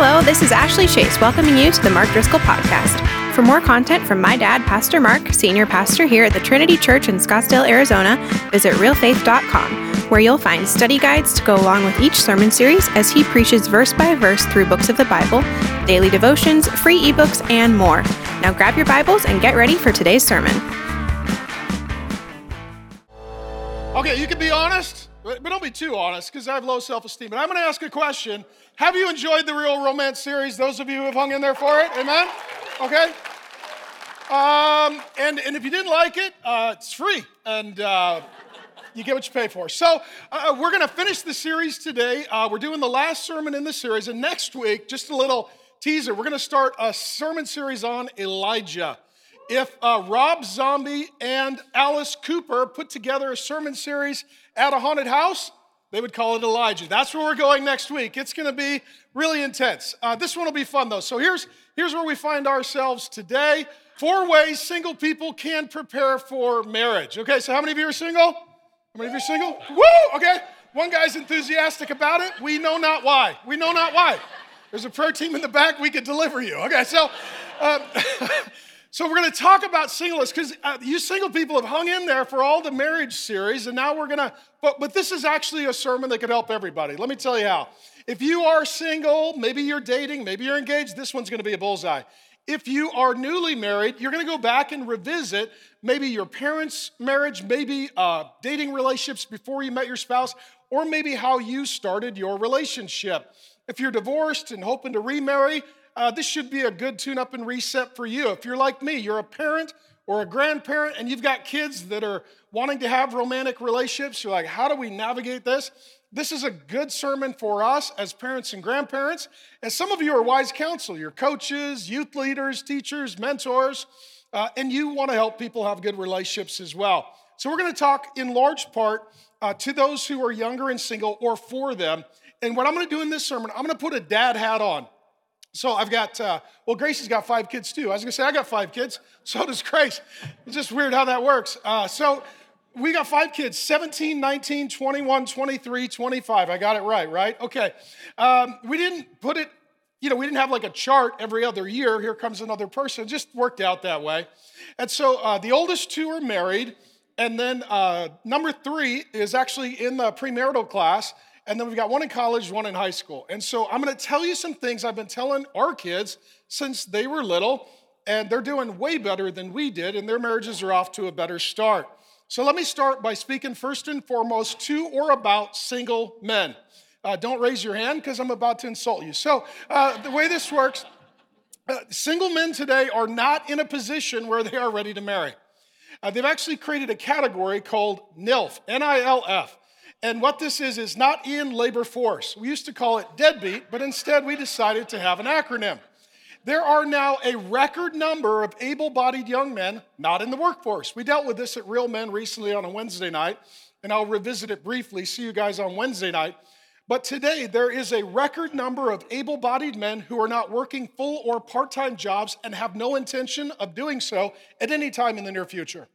Hello, this is Ashley Chase welcoming you to the Mark Driscoll Podcast. For more content from my dad, Pastor Mark, senior pastor here at the Trinity Church in Scottsdale, Arizona, visit realfaith.com, where you'll find study guides to go along with each sermon series as he preaches verse by verse through books of the Bible, daily devotions, free ebooks, and more. Now grab your Bibles and get ready for today's sermon. Okay, you can be honest, but don't be too honest because I have low self esteem. But I'm going to ask a question. Have you enjoyed the Real Romance series? Those of you who have hung in there for it? Amen? Okay? Um, and, and if you didn't like it, uh, it's free. And uh, you get what you pay for. So uh, we're going to finish the series today. Uh, we're doing the last sermon in the series. And next week, just a little teaser, we're going to start a sermon series on Elijah if uh, Rob Zombie and Alice Cooper put together a sermon series at a haunted house, they would call it Elijah. That's where we're going next week. It's going to be really intense. Uh, this one will be fun though. So here's here's where we find ourselves today. Four ways single people can prepare for marriage. Okay, so how many of you are single? How many of you are single? Woo! Okay, one guy's enthusiastic about it. We know not why. We know not why. There's a prayer team in the back. We could deliver you. Okay, so. Um, So we're going to talk about singleness because uh, you single people have hung in there for all the marriage series, and now we're going to. But but this is actually a sermon that could help everybody. Let me tell you how. If you are single, maybe you're dating, maybe you're engaged, this one's going to be a bullseye. If you are newly married, you're going to go back and revisit maybe your parents' marriage, maybe uh, dating relationships before you met your spouse, or maybe how you started your relationship. If you're divorced and hoping to remarry, uh, this should be a good tune up and reset for you. If you're like me, you're a parent or a grandparent and you've got kids that are wanting to have romantic relationships, you're like, how do we navigate this? This is a good sermon for us as parents and grandparents. And some of you are wise counsel, you're coaches, youth leaders, teachers, mentors, uh, and you want to help people have good relationships as well. So, we're going to talk in large part uh, to those who are younger and single or for them. And what I'm going to do in this sermon, I'm going to put a dad hat on. So I've got, uh, well, Gracie's got five kids too. I was gonna say, I got five kids. So does Grace. It's just weird how that works. Uh, so we got five kids 17, 19, 21, 23, 25. I got it right, right? Okay. Um, we didn't put it, you know, we didn't have like a chart every other year. Here comes another person. It just worked out that way. And so uh, the oldest two are married. And then uh, number three is actually in the premarital class. And then we've got one in college, one in high school. And so I'm gonna tell you some things I've been telling our kids since they were little, and they're doing way better than we did, and their marriages are off to a better start. So let me start by speaking first and foremost to or about single men. Uh, don't raise your hand because I'm about to insult you. So, uh, the way this works, uh, single men today are not in a position where they are ready to marry. Uh, they've actually created a category called NILF, N I L F. And what this is, is not in labor force. We used to call it deadbeat, but instead we decided to have an acronym. There are now a record number of able bodied young men not in the workforce. We dealt with this at Real Men recently on a Wednesday night, and I'll revisit it briefly. See you guys on Wednesday night. But today, there is a record number of able bodied men who are not working full or part time jobs and have no intention of doing so at any time in the near future.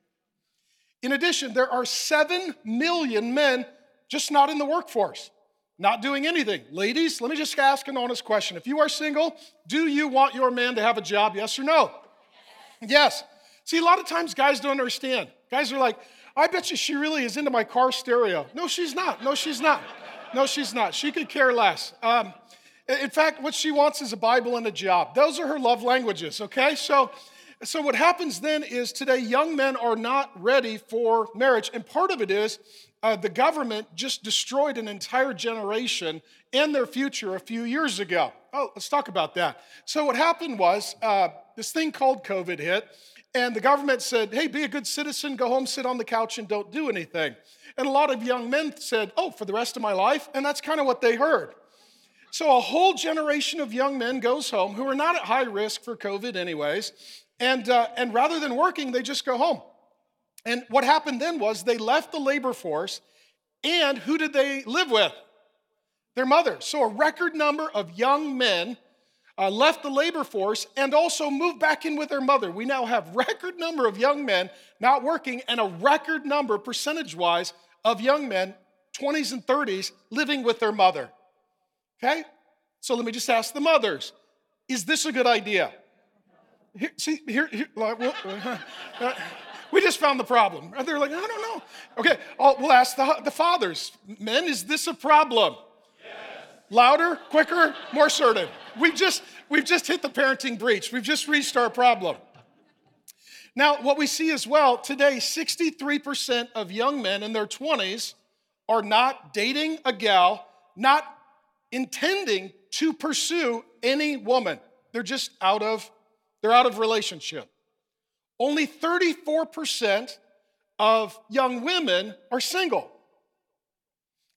In addition, there are 7 million men just not in the workforce, not doing anything. Ladies, let me just ask an honest question. If you are single, do you want your man to have a job, yes or no? Yes. See, a lot of times guys don't understand. Guys are like, I bet you she really is into my car stereo. No, she's not. No, she's not. No, she's not. She could care less. Um, in fact, what she wants is a Bible and a job. Those are her love languages, okay? So, so what happens then is today young men are not ready for marriage. And part of it is uh, the government just destroyed an entire generation and their future a few years ago. Oh, let's talk about that. So, what happened was uh, this thing called COVID hit, and the government said, hey, be a good citizen, go home, sit on the couch, and don't do anything. And a lot of young men said, oh, for the rest of my life. And that's kind of what they heard. So, a whole generation of young men goes home who are not at high risk for COVID, anyways. And, uh, and rather than working, they just go home. And what happened then was they left the labor force, and who did they live with? Their mother. So a record number of young men uh, left the labor force and also moved back in with their mother. We now have record number of young men not working and a record number percentage-wise of young men 20s and 30s living with their mother. Okay? So let me just ask the mothers is this a good idea? Here, see, here, here well, uh, we just found the problem. They're like, I don't know. Okay, I'll, we'll ask the, the fathers. Men, is this a problem? Yes. Louder, quicker, more certain. We've just, we've just hit the parenting breach. We've just reached our problem. Now, what we see as well today 63% of young men in their 20s are not dating a gal, not intending to pursue any woman. They're just out of they're out of relationship. Only 34% of young women are single.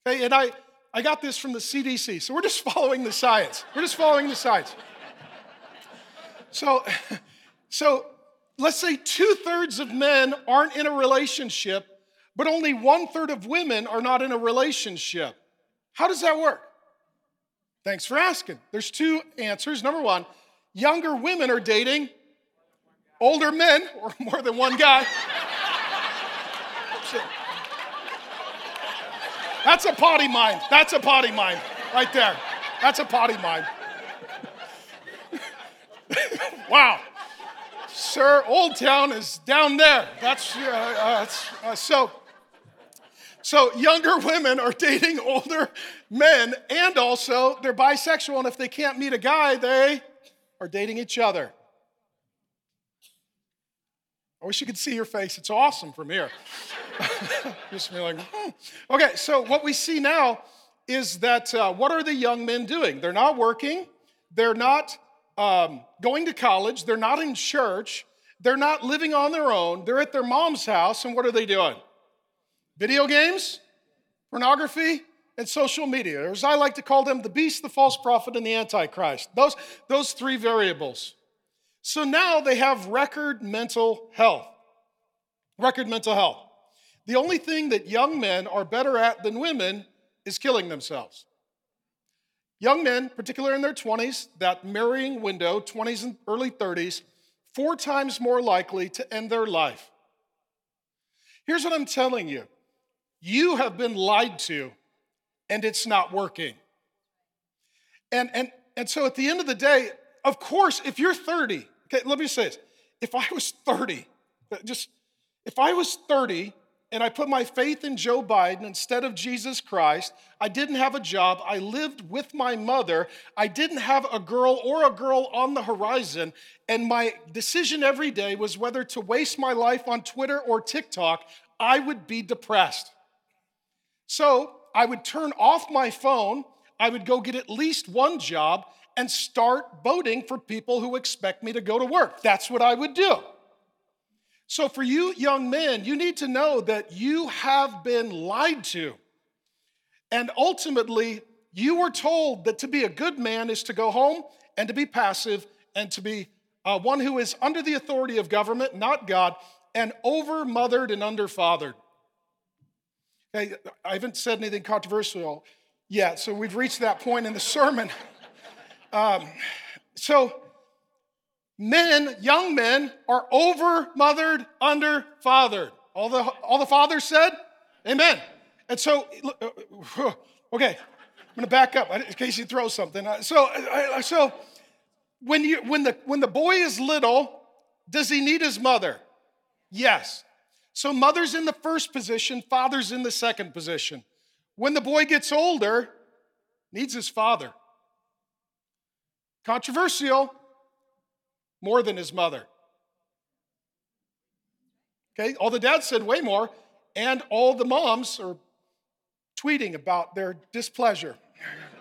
Okay, and I I got this from the CDC. So we're just following the science. We're just following the science. So so let's say two thirds of men aren't in a relationship, but only one third of women are not in a relationship. How does that work? Thanks for asking. There's two answers. Number one, younger women are dating older men or more than one guy. That's a potty mind. That's a potty mind right there. That's a potty mind. wow. Sir, Old Town is down there. That's, uh, uh, uh, so. So younger women are dating older men, and also they're bisexual, and if they can't meet a guy, they are dating each other. I wish you could see your face. It's awesome from here. Just be like, hmm. okay. So what we see now is that uh, what are the young men doing? They're not working. They're not um, going to college, they're not in church, they're not living on their own, they're at their mom's house, and what are they doing? Video games, pornography, and social media, or as I like to call them, the beast, the false prophet, and the antichrist. Those, those three variables. So now they have record mental health. Record mental health. The only thing that young men are better at than women is killing themselves. Young men, particularly in their 20s, that marrying window, 20s and early 30s, four times more likely to end their life. Here's what I'm telling you you have been lied to, and it's not working. And, and, and so at the end of the day, of course, if you're 30, okay, let me say this. If I was 30, just if I was 30 and I put my faith in Joe Biden instead of Jesus Christ. I didn't have a job. I lived with my mother. I didn't have a girl or a girl on the horizon. And my decision every day was whether to waste my life on Twitter or TikTok. I would be depressed. So I would turn off my phone. I would go get at least one job and start voting for people who expect me to go to work. That's what I would do. So, for you young men, you need to know that you have been lied to. And ultimately, you were told that to be a good man is to go home and to be passive and to be uh, one who is under the authority of government, not God, and over mothered and under fathered. Okay, I haven't said anything controversial yet, so we've reached that point in the sermon. Um, so, men, young men, are over mothered, under fathered. All the, all the fathers said? Amen. And so, uh, okay, I'm gonna back up in case you throw something. Uh, so, so when, you, when, the, when the boy is little, does he need his mother? Yes. So, mother's in the first position, father's in the second position. When the boy gets older, needs his father. Controversial, more than his mother. Okay, all the dads said way more, and all the moms are tweeting about their displeasure.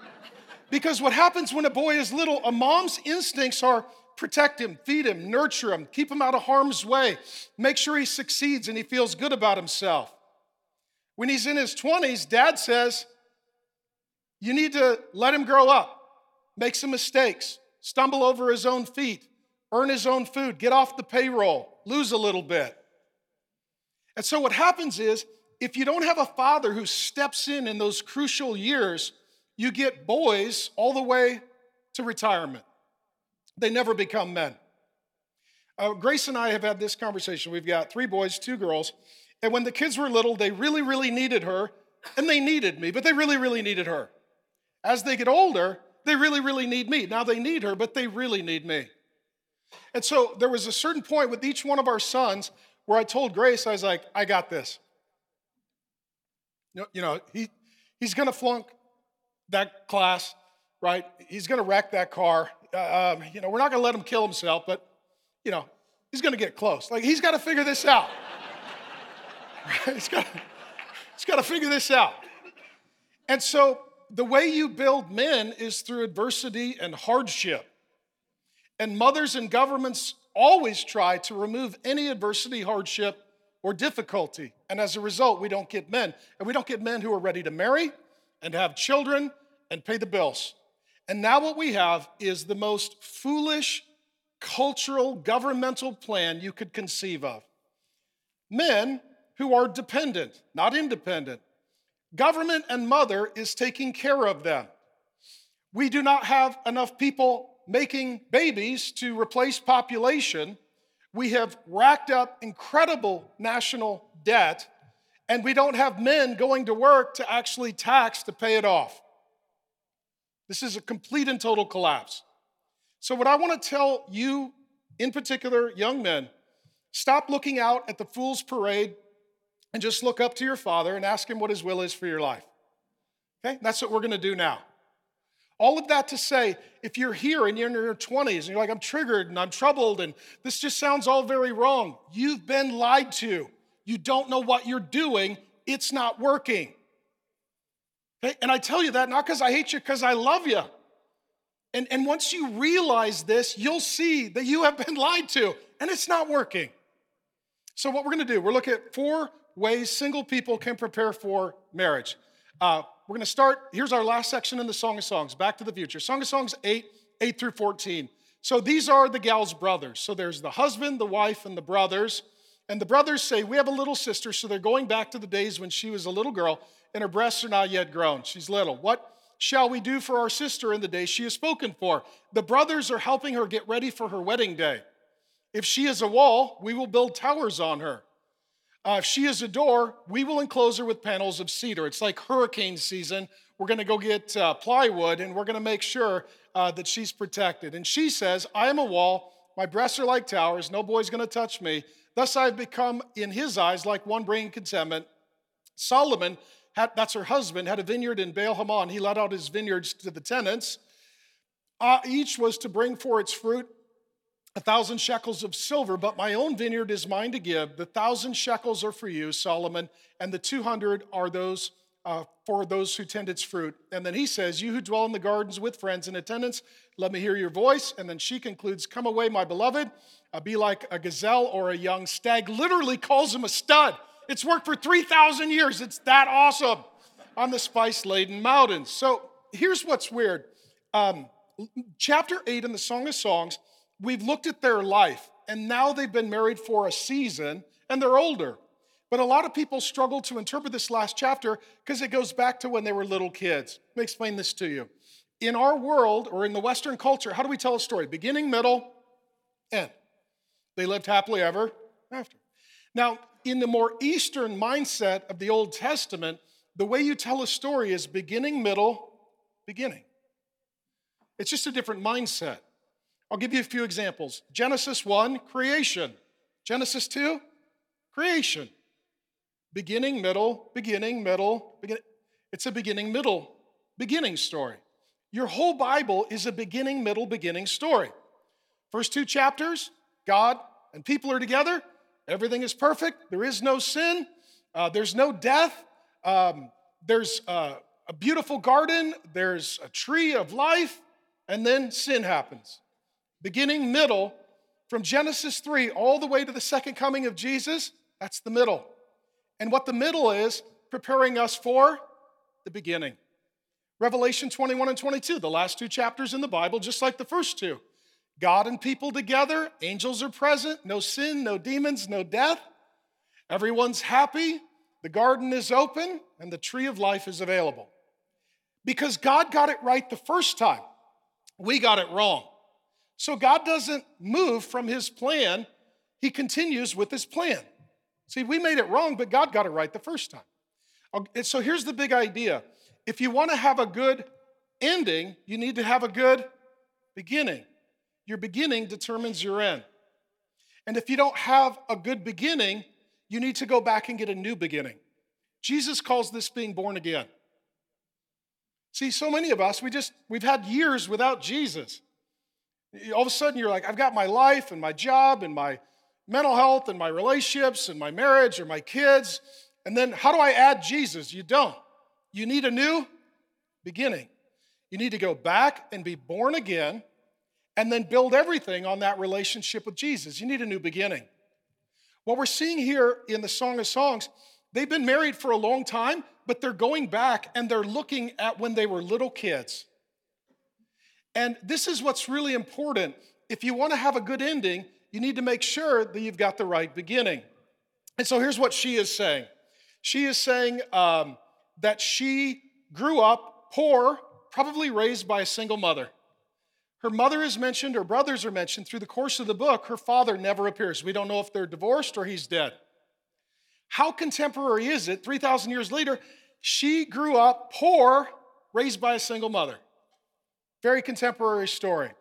because what happens when a boy is little, a mom's instincts are protect him, feed him, nurture him, keep him out of harm's way, make sure he succeeds and he feels good about himself. When he's in his 20s, dad says, You need to let him grow up, make some mistakes, stumble over his own feet, earn his own food, get off the payroll, lose a little bit. And so what happens is, if you don't have a father who steps in in those crucial years, you get boys all the way to retirement. They never become men. Uh, Grace and I have had this conversation. We've got three boys, two girls. And when the kids were little, they really, really needed her. And they needed me, but they really, really needed her. As they get older, They really, really need me. Now they need her, but they really need me. And so there was a certain point with each one of our sons where I told Grace, I was like, I got this. You know, he, he's going to flunk that class, right? He's going to wreck that car. Uh, um, you know, we're not going to let him kill himself, but, you know, he's going to get close. Like, he's got to figure this out. he's got to figure this out. And so the way you build men is through adversity and hardship. And mothers and governments always try to remove any adversity, hardship, or difficulty. And as a result, we don't get men. And we don't get men who are ready to marry and have children and pay the bills. And now what we have is the most foolish cultural governmental plan you could conceive of. Men who are dependent, not independent. Government and mother is taking care of them. We do not have enough people making babies to replace population. We have racked up incredible national debt, and we don't have men going to work to actually tax to pay it off. This is a complete and total collapse. So, what I want to tell you, in particular, young men, stop looking out at the fool's parade and just look up to your father and ask him what his will is for your life. Okay? That's what we're going to do now. All of that to say, if you're here and you're in your 20s and you're like, I'm triggered and I'm troubled and this just sounds all very wrong, you've been lied to. You don't know what you're doing, it's not working. Okay? And I tell you that not because I hate you, because I love you. And, and once you realize this, you'll see that you have been lied to and it's not working. So, what we're gonna do, we're looking at four ways single people can prepare for marriage. Uh, we're going to start. Here's our last section in the Song of Songs, Back to the Future. Song of Songs 8, 8 through 14. So these are the gal's brothers. So there's the husband, the wife, and the brothers. And the brothers say, We have a little sister. So they're going back to the days when she was a little girl and her breasts are not yet grown. She's little. What shall we do for our sister in the day she is spoken for? The brothers are helping her get ready for her wedding day. If she is a wall, we will build towers on her. Uh, if she is a door, we will enclose her with panels of cedar. It's like hurricane season. We're going to go get uh, plywood and we're going to make sure uh, that she's protected. And she says, I am a wall. My breasts are like towers. No boy's going to touch me. Thus I've become, in his eyes, like one bringing contentment. Solomon, had, that's her husband, had a vineyard in Baal Hamon. He let out his vineyards to the tenants. Uh, each was to bring for its fruit a thousand shekels of silver, but my own vineyard is mine to give. The thousand shekels are for you, Solomon, and the 200 are those uh, for those who tend its fruit. And then he says, You who dwell in the gardens with friends and attendants, let me hear your voice. And then she concludes, Come away, my beloved. Uh, be like a gazelle or a young stag. Literally calls him a stud. It's worked for 3,000 years. It's that awesome on the spice laden mountains. So here's what's weird. Um, chapter 8 in the Song of Songs we've looked at their life, and now they've been married for a season and they're older. But a lot of people struggle to interpret this last chapter because it goes back to when they were little kids. Let me explain this to you. In our world, or in the Western culture, how do we tell a story? Beginning, middle, end. They lived happily ever after. Now, in the more Eastern mindset of the Old Testament, the way you tell a story is beginning, middle, beginning. It's just a different mindset. I'll give you a few examples. Genesis 1, creation. Genesis 2, creation. Beginning, middle, beginning, middle, begin. It's a beginning, middle, beginning story. Your whole Bible is a beginning, middle, beginning story. First two chapters, God and people are together. Everything is perfect. There is no sin. Uh, there's no death. Um, there's uh, a beautiful garden. There's a tree of life. And then sin happens beginning, middle, from Genesis 3 all the way to the second coming of Jesus, that's the middle. And what the middle is, preparing us for the beginning. Revelation 21 and 22, the last two chapters in the Bible, just like the first two. God and people together, angels are present, no sin, no demons, no death. Everyone's happy, the garden is open, and the tree of life is available. Because God got it right the first time, we got it wrong. So God doesn't move from his plan, he continues with his plan. See, we made it wrong, but God got it right the first time. So here's the big idea if you want to have a good ending, you need to have a good beginning. Your beginning determines your end. And if you don't have a good beginning, you need to go back and get a new beginning. Jesus calls this being born again. See, so many of us, we just, we've had years without Jesus. All of a sudden, you're like, I've got my life and my job and my mental health and my relationships and my marriage or my kids. And then how do I add Jesus? You don't. You need a new beginning. You need to go back and be born again and then build everything on that relationship with Jesus. You need a new beginning. What we're seeing here in the Song of Songs, they've been married for a long time, but they're going back and they're looking at when they were little kids. And this is what's really important. If you want to have a good ending, you need to make sure that you've got the right beginning. And so here's what she is saying she is saying um, that she grew up poor, probably raised by a single mother. Her mother is mentioned, her brothers are mentioned. Through the course of the book, her father never appears. We don't know if they're divorced or he's dead. How contemporary is it? 3,000 years later, she grew up poor, raised by a single mother. Very contemporary story.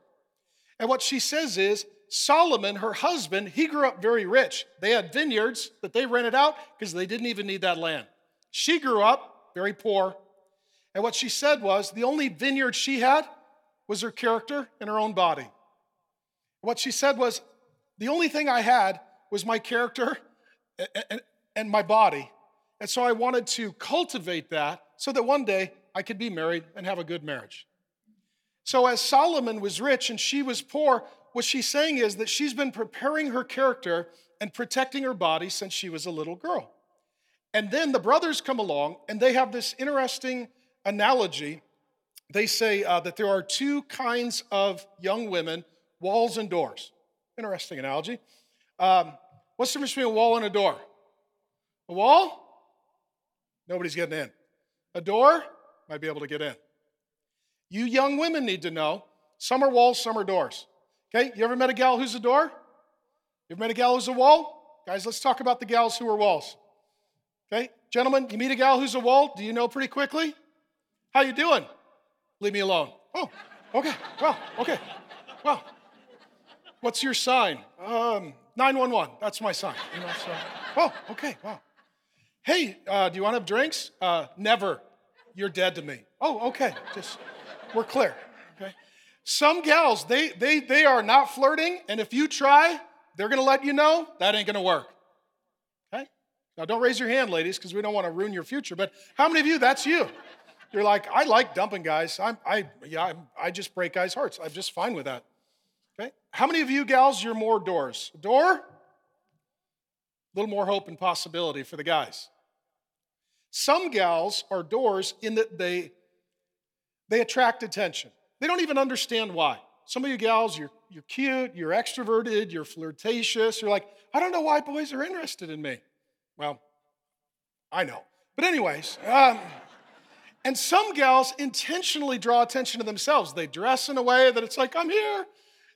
And what she says is Solomon, her husband, he grew up very rich. They had vineyards that they rented out because they didn't even need that land. She grew up very poor. And what she said was the only vineyard she had was her character and her own body. What she said was, the only thing I had was my character and my body. And so I wanted to cultivate that so that one day I could be married and have a good marriage. So, as Solomon was rich and she was poor, what she's saying is that she's been preparing her character and protecting her body since she was a little girl. And then the brothers come along and they have this interesting analogy they say uh, that there are two kinds of young women walls and doors. Interesting analogy. Um, what's the difference between a wall and a door? A wall? Nobody's getting in. A door? Might be able to get in. You young women need to know some are walls, some are doors. Okay, you ever met a gal who's a door? You ever met a gal who's a wall? Guys, let's talk about the gals who are walls. Okay, gentlemen, you meet a gal who's a wall, do you know pretty quickly? How you doing? Leave me alone. Oh, okay. Well, okay. Well, what's your sign? Um, 911. That's my sign. You know, so. Oh, okay. Wow. Hey, uh, do you want to have drinks? Uh, never. You're dead to me. Oh, okay. Just we're clear. Okay. Some gals, they they they are not flirting, and if you try, they're gonna let you know that ain't gonna work. Okay. Now, don't raise your hand, ladies, because we don't want to ruin your future. But how many of you? That's you. You're like, I like dumping guys. I'm, I, yeah, I'm, I just break guys' hearts. I'm just fine with that. Okay? How many of you gals, you're more doors? door? A little more hope and possibility for the guys. Some gals are doors in that they, they attract attention. They don't even understand why. Some of you gals, you're, you're cute, you're extroverted, you're flirtatious. You're like, I don't know why boys are interested in me. Well, I know. But, anyways, um, and some gals intentionally draw attention to themselves. They dress in a way that it's like, I'm here.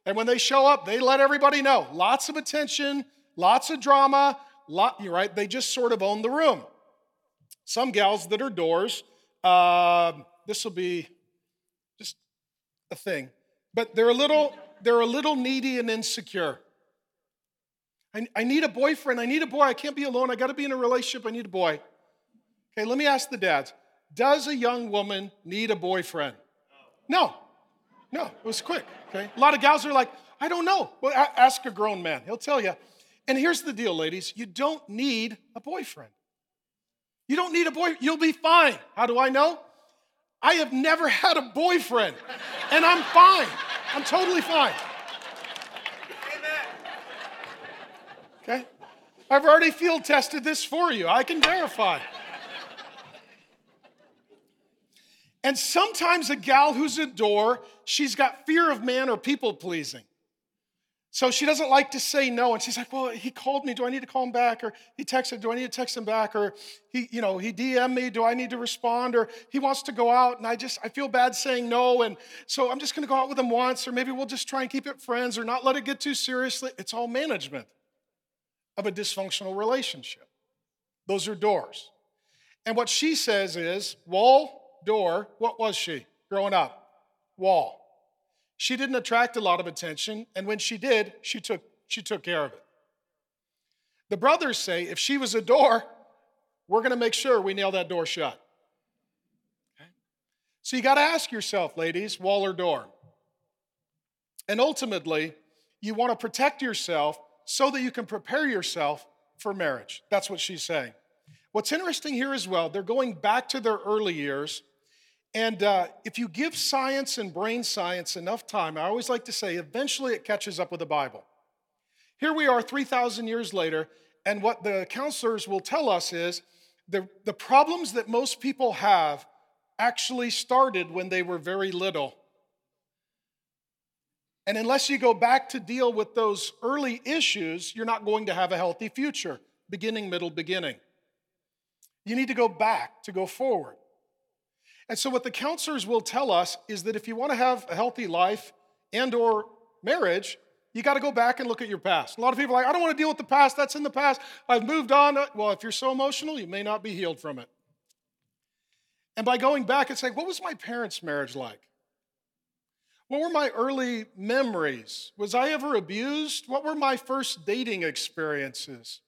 And when they show up, they let everybody know. Lots of attention, lots of drama, lot, you're right, they just sort of own the room. Some gals that are doors, uh, this will be a thing, but they're a little, they're a little needy and insecure. I, I need a boyfriend. I need a boy. I can't be alone. I got to be in a relationship. I need a boy. Okay, let me ask the dads. Does a young woman need a boyfriend? No. No, it was quick, okay? A lot of gals are like, I don't know. Well, ask a grown man, he'll tell you. And here's the deal, ladies you don't need a boyfriend. You don't need a boy, you'll be fine. How do I know? I have never had a boyfriend, and I'm fine. I'm totally fine. Okay? I've already field tested this for you. I can verify. And sometimes a gal who's a door, she's got fear of man or people pleasing. So she doesn't like to say no. And she's like, well, he called me. Do I need to call him back? Or he texted, do I need to text him back? Or he, you know, he DM'd me, do I need to respond? Or he wants to go out and I just, I feel bad saying no. And so I'm just going to go out with him once, or maybe we'll just try and keep it friends or not let it get too seriously. It's all management of a dysfunctional relationship. Those are doors. And what she says is, wall, door, what was she? growing up? Wall. She didn't attract a lot of attention, and when she did, she took, she took care of it. The brothers say if she was a door, we're going to make sure we nail that door shut. Okay? So you got to ask yourself, ladies, wall or door? And ultimately, you want to protect yourself so that you can prepare yourself for marriage. That's what she's saying. What's interesting here as well, they're going back to their early years. And uh, if you give science and brain science enough time, I always like to say, eventually it catches up with the Bible. Here we are 3,000 years later, and what the counselors will tell us is the, the problems that most people have actually started when they were very little. And unless you go back to deal with those early issues, you're not going to have a healthy future, beginning, middle, beginning. You need to go back to go forward. And so what the counselors will tell us is that if you want to have a healthy life and or marriage, you got to go back and look at your past. A lot of people are like, I don't want to deal with the past. That's in the past. I've moved on. Well, if you're so emotional, you may not be healed from it. And by going back and saying, what was my parents' marriage like? What were my early memories? Was I ever abused? What were my first dating experiences?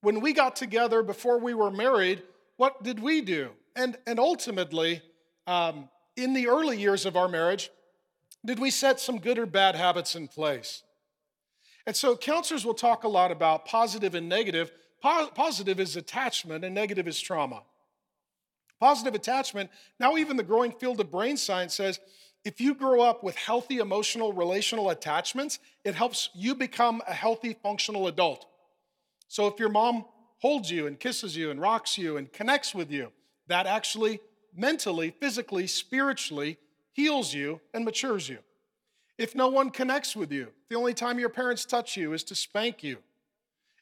When we got together before we were married, what did we do? And, and ultimately, um, in the early years of our marriage, did we set some good or bad habits in place? And so, counselors will talk a lot about positive and negative. Po- positive is attachment, and negative is trauma. Positive attachment, now, even the growing field of brain science says if you grow up with healthy emotional relational attachments, it helps you become a healthy functional adult. So if your mom holds you and kisses you and rocks you and connects with you, that actually mentally, physically, spiritually heals you and matures you. If no one connects with you, the only time your parents touch you is to spank you.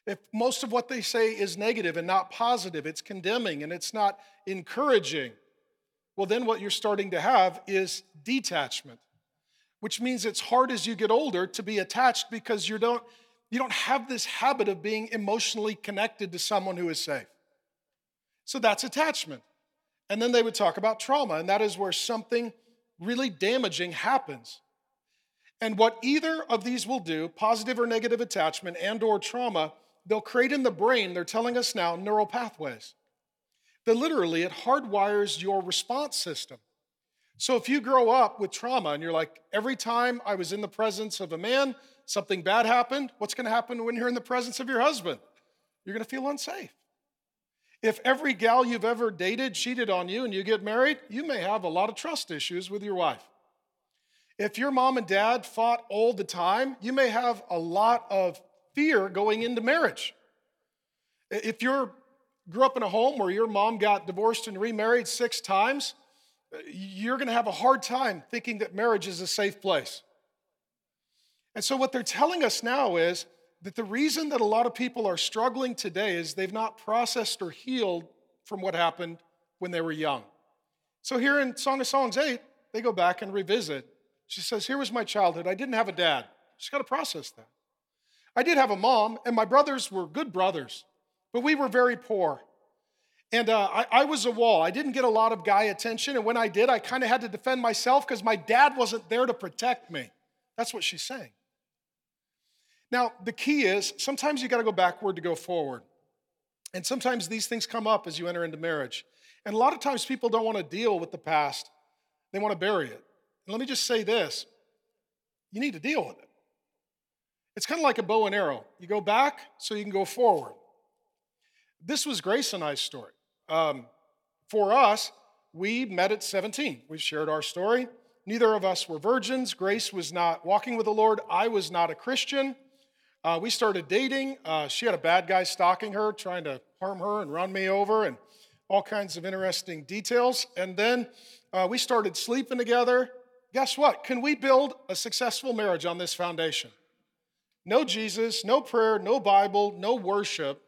If most of what they say is negative and not positive, it's condemning and it's not encouraging, well, then what you're starting to have is detachment, which means it's hard as you get older to be attached because you don't, you don't have this habit of being emotionally connected to someone who is safe. So that's attachment. And then they would talk about trauma, and that is where something really damaging happens. And what either of these will do, positive or negative attachment and or trauma, they'll create in the brain, they're telling us now, neural pathways that literally it hardwires your response system. So if you grow up with trauma and you're like, every time I was in the presence of a man, something bad happened, what's to happen when you're in the presence of your husband? You're to feel unsafe. If every gal you've ever dated cheated on you and you get married, you may have a lot of trust issues with your wife. If your mom and dad fought all the time, you may have a lot of fear going into marriage. If you're grew up in a home where your mom got divorced and remarried six times, uh, you're going to have a hard time thinking that marriage is a safe place. And so, what they're telling us now is that the reason that a lot of people are struggling today is they've not processed or healed from what happened when they were young. So, here in Song of Songs 8, they go back and revisit. She says, Here was my childhood. I didn't have a dad. She's got to process that. I did have a mom, and my brothers were good brothers. But we were very poor. And uh, I, I, was a wall. I didn't get a lot of guy attention. And when I did, I kind of had to defend myself because my dad wasn't there to protect me. That's what she's saying. Now, the key is sometimes you got to go backward to go forward. And sometimes these things come up as you enter into marriage. And a lot of times people don't want to deal with the past, they want to bury it. And let me just say this you need to deal with it. It's kind of like a bow and arrow. You go back so you can go forward. This was Grace and I's story. Um, for us, we met at 17. We shared our story. Neither of us were virgins. Grace was not walking with the Lord. I was not a Christian. Uh, we started dating. Uh, she had a bad guy stalking her, trying to harm her and run me over, and all kinds of interesting details. And then uh, we started sleeping together. Guess what? Can we build a successful marriage on this foundation? No Jesus, no prayer, no Bible, no worship.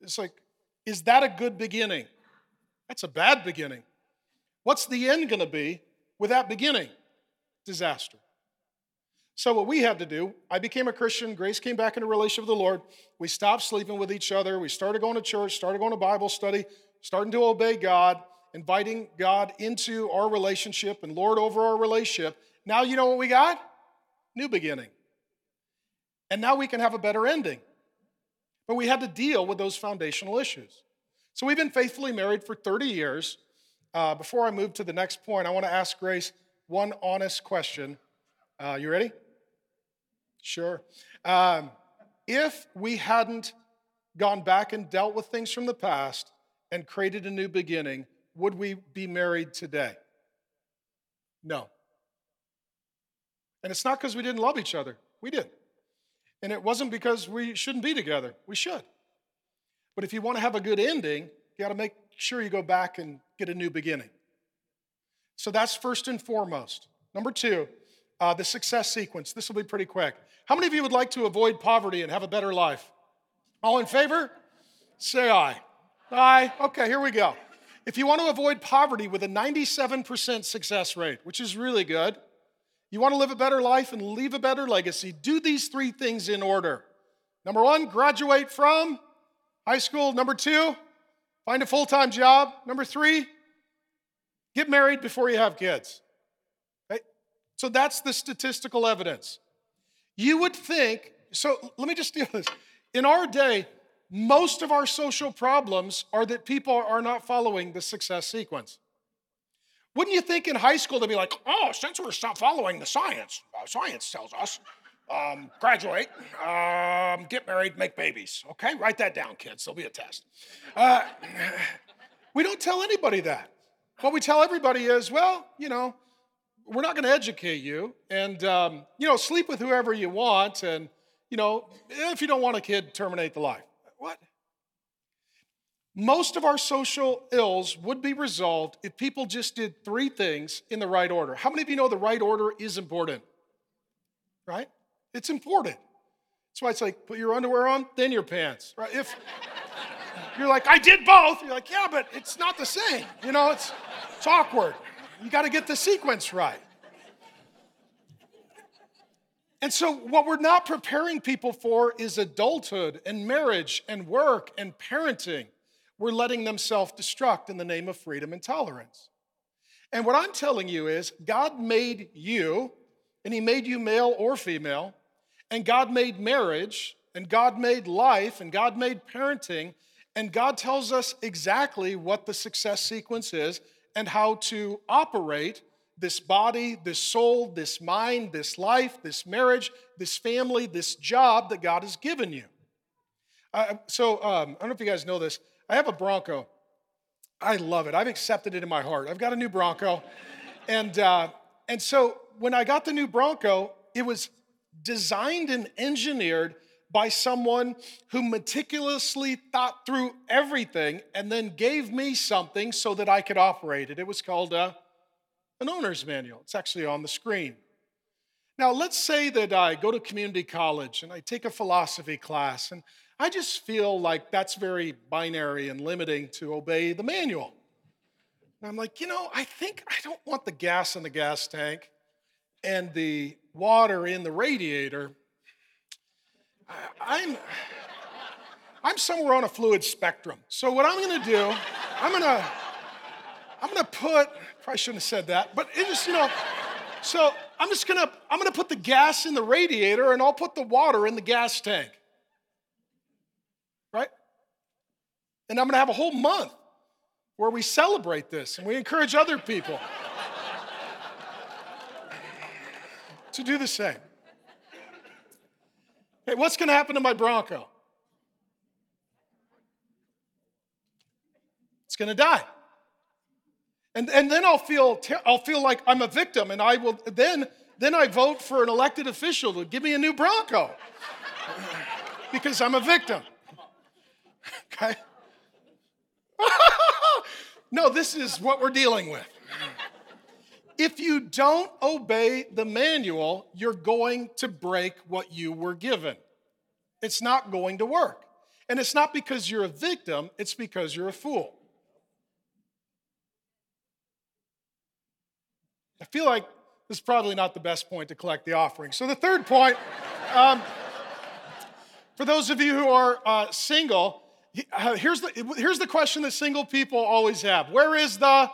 It's like, is that a good beginning? That's a bad beginning. What's the end going to be with that beginning? Disaster. So, what we had to do, I became a Christian. Grace came back into relationship with the Lord. We stopped sleeping with each other. We started going to church, started going to Bible study, starting to obey God. inviting God into our relationship and Lord over our relationship, now you know what we got? New beginning. And now we can have a better ending. But we had to deal with those foundational issues. So we've been faithfully married for 30 years. Uh, before I move to the next point, I want to ask Grace one honest question. Uh, you ready? Sure. Um, if we hadn't gone back and dealt with things from the past and created a new beginning, would we be married today? No. And it's not because we didn't love each other, we did. And it wasn't because we shouldn't be together, we should. But if you want to have a good ending, you got to make sure you go back and get a new beginning. So that's first and foremost. Number two, uh, the success sequence. This will be pretty quick. How many of you would like to avoid poverty and have a better life? All in favor? Say aye. Aye. Okay, here we go. If you want to avoid poverty with a 97% success rate, which is really good, you want to live a better life and leave a better legacy, do these three things in order. Number one, graduate from high school. Number two, find a full time job. Number three, get married before you have kids. So that's the statistical evidence. You would think, so let me just deal with this. In our day, most of our social problems are that people are not following the success sequence. Wouldn't you think in high school they'd be like, oh, since we're not following the science, uh, science tells us, um, graduate, um, get married, make babies. Okay, write that down, kids. There'll be a test. Uh, we don't tell anybody that. What we tell everybody is, well, you know, we're not going to educate you, and um, you know, sleep with whoever you want, and you know, if you don't want a kid, terminate the life. What? Most of our social ills would be resolved if people just did three things in the right order. How many of you know the right order is important? Right? It's important. That's why it's like put your underwear on, then your pants. Right? If you're like, I did both, you're like, yeah, but it's not the same. You know, it's it's awkward. You got to get the sequence right. And so, what we're not preparing people for is adulthood and marriage and work and parenting. We're letting them self destruct in the name of freedom and tolerance. And what I'm telling you is, God made you, and He made you male or female, and God made marriage, and God made life, and God made parenting, and God tells us exactly what the success sequence is and how to operate this body, this soul, this mind, this life, this marriage, this family, this job that God has given you. Uh, so, um, I don't know if you guys know this. I have a Bronco. I love it. I've accepted it in my heart. I've got a new Bronco. and, uh, and so, when I got the new Bronco, it was designed and engineered by someone who meticulously thought through everything and then gave me something so that I could operate it. It was called a an owner's manual. It's actually on the screen. Now, let's say that I go to community college and I take a philosophy class, and I just feel like that's very binary and limiting to obey the manual. And I'm like, you know, I think I don't want the gas in the gas tank and the water in the radiator. I'm, I'm somewhere on a fluid spectrum. So, what I'm gonna do, I'm gonna, I'm gonna put Probably shouldn't have said that, but it just, you know, so I'm just gonna, I'm gonna put the gas in the radiator and I'll put the water in the gas tank. Right? And I'm gonna have a whole month where we celebrate this and we encourage other people to do the same. Hey, what's gonna happen to my Bronco? It's gonna die. And, and then I'll feel, I'll feel like I'm a victim, and I will then, then I vote for an elected official to give me a new Bronco because I'm a victim. Okay? no, this is what we're dealing with. If you don't obey the manual, you're going to break what you were given. It's not going to work. And it's not because you're a victim, it's because you're a fool. I feel like this is probably not the best point to collect the offering. So, the third point um, for those of you who are uh, single, uh, here's the, here's the question that single people always have Where is the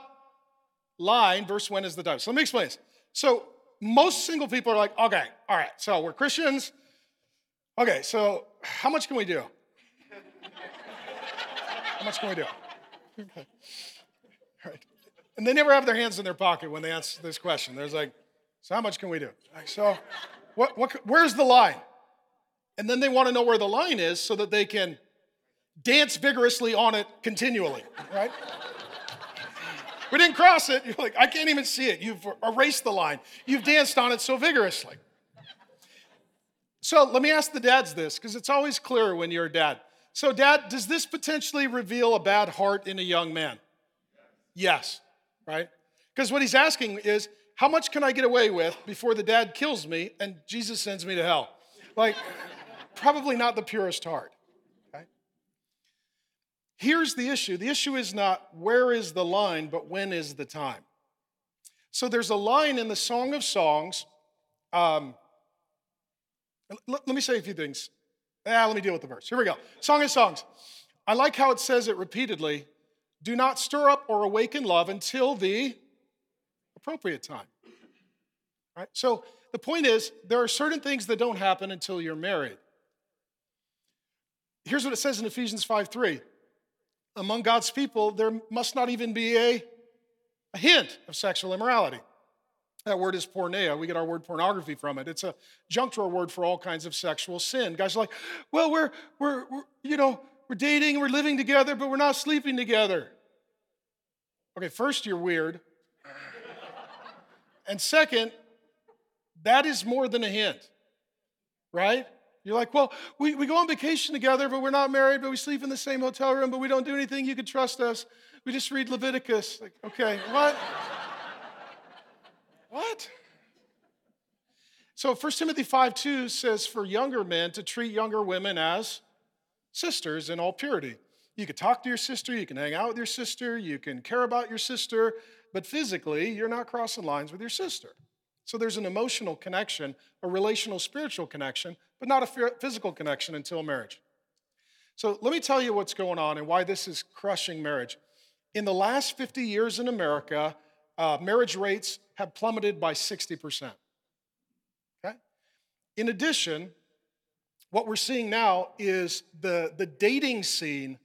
line versus when is the time? So let me explain this. So most single people are like, okay, all right, so we're Christians. Okay, so how much can we do? how much can we do? Okay. All right. And they never have their hands in their pocket when they answer this question. There's like, so how much can we do? So what, what, where's the line? And then they want to know where the line is so that they can dance vigorously on it continually, right? We didn't cross it. You're like, I can't even see it. You've erased the line. You've danced on it so vigorously. So let me ask the dads this, because it's always clearer when you're a dad. So, dad, does this potentially reveal a bad heart in a young man? Yes, right? Because what he's asking is, how much can I get away with before the dad kills me and Jesus sends me to hell? Like, probably not the purest heart. Here's the issue the issue is not where is the line, but when is the time. So there's a line in the Song of Songs. Um, let, let me say a few things. Ah, let me deal with the verse. Here we go. Song of Songs. I like how it says it repeatedly. Do not stir up or awaken love until the appropriate time. Right? So the point is, there are certain things that don't happen until you're married. Here's what it says in Ephesians 5 3 among God's people, there must not even be a, a hint of sexual immorality. That word is porneia. We get our word pornography from it. It's a juncture word for all kinds of sexual sin. Guys are like, well, we're, we're, we're, you know, we're dating, we're living together, but we're not sleeping together. Okay, first, you're weird. and second, that is more than a hint, right? You're like, well, we, we go on vacation together, but we're not married, but we sleep in the same hotel room, but we don't do anything. You can trust us. We just read Leviticus. Like, okay, what? what? So 1 Timothy 5 2 says for younger men to treat younger women as sisters in all purity. You can talk to your sister, you can hang out with your sister, you can care about your sister, but physically, you're not crossing lines with your sister. So there's an emotional connection, a relational spiritual connection, but not a physical connection until marriage. So let me tell you what's going on and why this is crushing marriage. In the last 50 years in America, uh, marriage rates have plummeted by 60%. Okay? In addition, what we're seeing now is the, the dating scene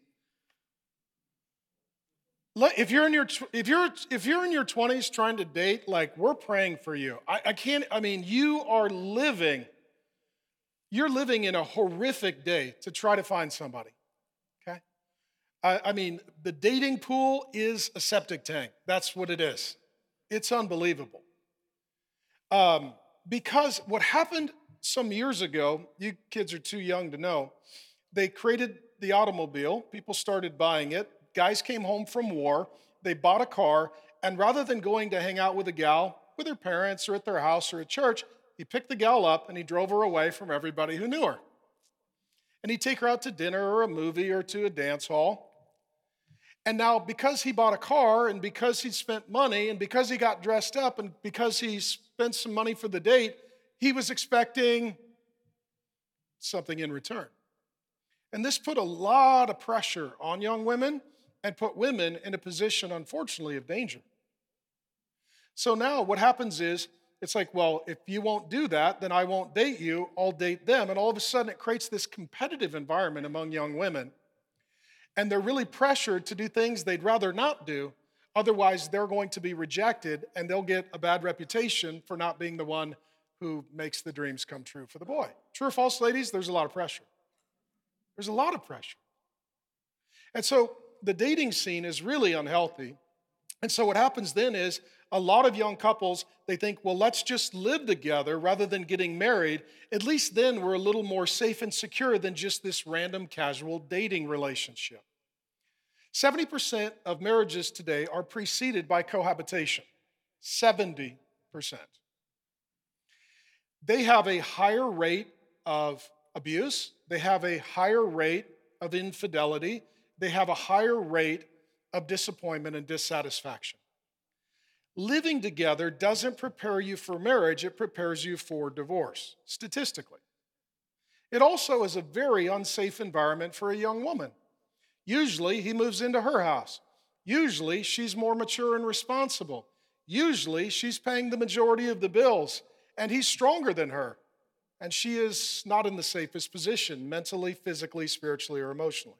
if you're in your if you're if you're in your 20s trying to date like we're praying for you. I, I, can't i mean you are living you're living in a horrific day to try to find somebody okay? I, I mean the dating pool is a septic tank. That's what it is. It's unbelievable. Um, because what happened some years ago you kids are too young to know they created the automobile. People started buying it Guys came home from war, they bought a car, and rather than going to hang out with a gal with her parents or at their house or at church, he picked the gal up and he drove her away from everybody who knew her. And he'd take her out to dinner or a movie or to a dance hall. And now, because he bought a car and because he spent money and because he got dressed up and because he spent some money for the date, he was expecting something in return. And this put a lot of pressure on young women and put women in a position, unfortunately, of danger. So now what happens is, it's like, well, if you won't do that, then I won't date you, I'll date them. And all of a sudden, it creates this competitive environment among young women. And they're really pressured to do things they'd rather not do. Otherwise, they're going to be rejected and they'll get a bad reputation for not being the one who makes the dreams come true for the boy. True or false, ladies? There's a lot of pressure. There's a lot of pressure. And so the dating scene is really unhealthy. And so what happens then is a lot of young couples, they think, well, let's just live together rather than getting married. At least then we're a little more safe and secure than just this random casual dating relationship. 70% of marriages today are preceded by cohabitation. 70%. They have a higher rate of abuse, they have a higher rate of infidelity, they have a higher rate of disappointment and dissatisfaction. Living together doesn't prepare you for marriage, it prepares you for divorce, statistically. It also is a very unsafe environment for a young woman Usually, he moves into her house. Usually, she's more mature and responsible. Usually, she's paying the majority of the bills, and he's stronger than her. And she is not in the safest position mentally, physically, spiritually, or emotionally.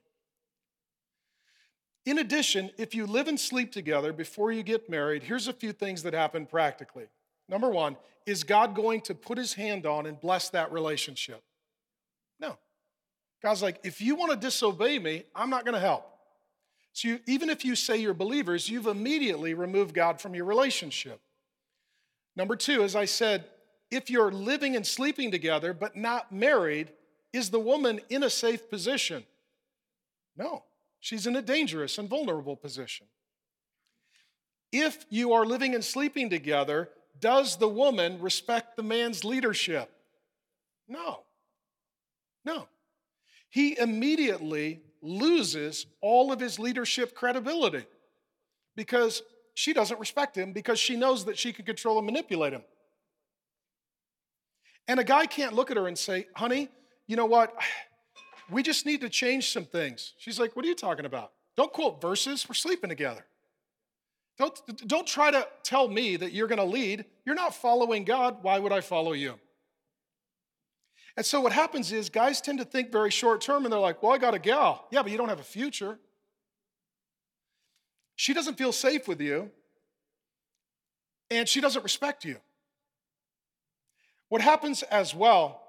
In addition, if you live and sleep together before you get married, here's a few things that happen practically. Number one, is God going to put his hand on and bless that relationship? No. God's like, if you want to disobey me, I'm not going to help. So you, even if you say you're believers, you've immediately removed God from your relationship. Number two, as I said, if you're living and sleeping together but not married, is the woman in a safe position? No, she's in a dangerous and vulnerable position. If you are living and sleeping together, does the woman respect the man's leadership? No. No. He immediately loses all of his leadership credibility because she doesn't respect him because she knows that she can control and manipulate him. And a guy can't look at her and say, honey, you know what? We just need to change some things. She's like, what are you talking about? Don't quote verses. We're sleeping together. Don't, don't try to tell me that you're going to lead. You're not following God. Why would I follow you? And so what happens is guys tend to think very short term and they're like, well, I got a gal. Yeah, but you don't have a future. She doesn't feel safe with you, and she doesn't respect you. What happens as well,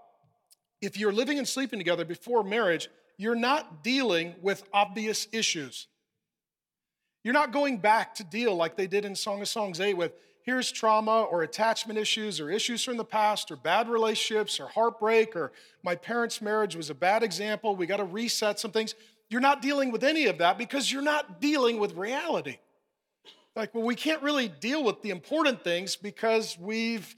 if you're living and sleeping together before marriage, you're not dealing with obvious issues. You're not going back to deal like they did in Song of Songs 8 with here's trauma or attachment issues or issues from the past or bad relationships or heartbreak or my parents' marriage was a bad example. We got to reset some things. You're not dealing with any of that because you're not dealing with reality. Like, well, we can't really deal with the important things because we've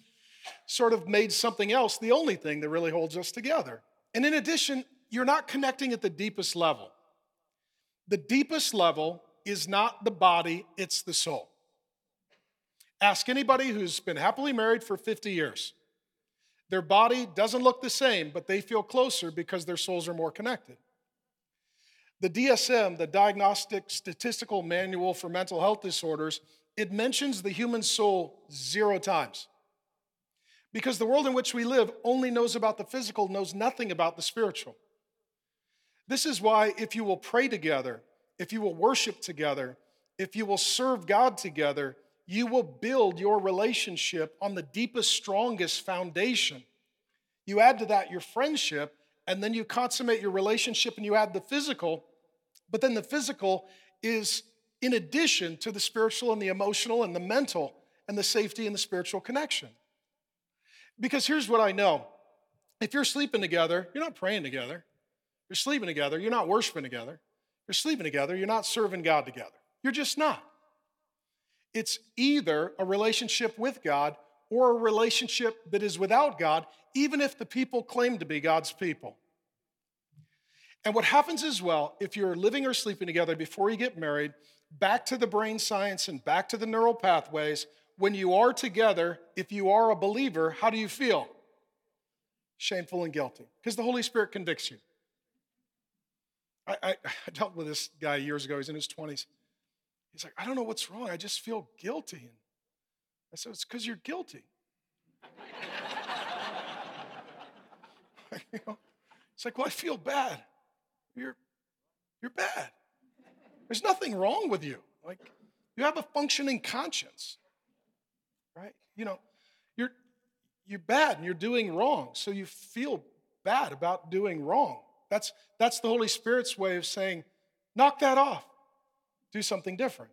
sort of made something else the only thing that really holds us together. And in addition, you're not connecting at the deepest level. The deepest level is not the body, it's the soul. Ask anybody who's been happily married for 50 years. Their body doesn't look the same, but they feel closer because their souls are more connected. The DSM, the Diagnostic Statistical Manual for Mental Health Disorders, it mentions the human soul zero times. Because the world in which we live only knows about the physical, knows nothing about the spiritual. This is why, if you will pray together, if you will worship together, if you will serve God together, you will build your relationship on the deepest, strongest foundation. You add to that your friendship, and then you consummate your relationship and you add the physical. But then the physical is in addition to the spiritual and the emotional and the mental and the safety and the spiritual connection. Because here's what I know if you're sleeping together, you're not praying together. You're sleeping together, you're not worshiping together. You're sleeping together, you're not serving God together. You're just not. It's either a relationship with God or a relationship that is without God, even if the people claim to be God's people. And what happens as well, if you're living or sleeping together before you get married, back to the brain science and back to the neural pathways, when you are together, if you are a believer, how do you feel? Shameful and guilty, because the Holy Spirit convicts you. I, I, I dealt with this guy years ago, he's in his 20s. He's like, I don't know what's wrong. I just feel guilty. And I said, It's because you're guilty. you know? It's like, Well, I feel bad. You're, you're bad. There's nothing wrong with you. Like, you have a functioning conscience, right? You know, you're, you're bad and you're doing wrong. So you feel bad about doing wrong. That's, that's the Holy Spirit's way of saying, knock that off do something different.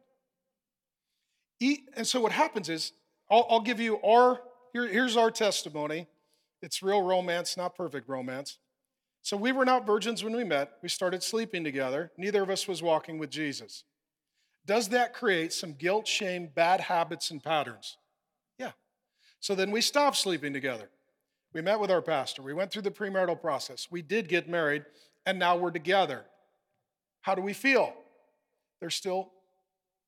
Eat, and so what happens is, I'll, I'll give you our, here, here's our testimony. It's real romance, not perfect romance. So we were not virgins when we met. We started sleeping together. Neither of us was walking with Jesus. Does that create some guilt, shame, bad habits, and patterns? So then we stopped sleeping together. We met with our pastor. We went through the premarital process. We did get married, and now we're together. How do we feel? there's still,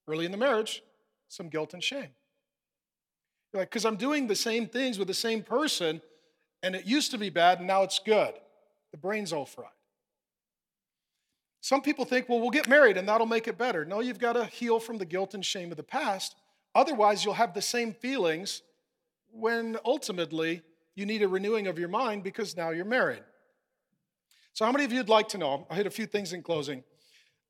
early in the marriage, some guilt and shame. You're like, because I'm doing the same things with the same person, and it used to be bad, and now it's good. The brain's all fried. Some people think, well, we'll get married and that'll make it better. No, you've got to heal from the guilt and shame of the past. Otherwise, you'll have the same feelings when ultimately you need a renewing of your mind because now you're married. So, how many of you'd like to know? I'll hit a few things in closing.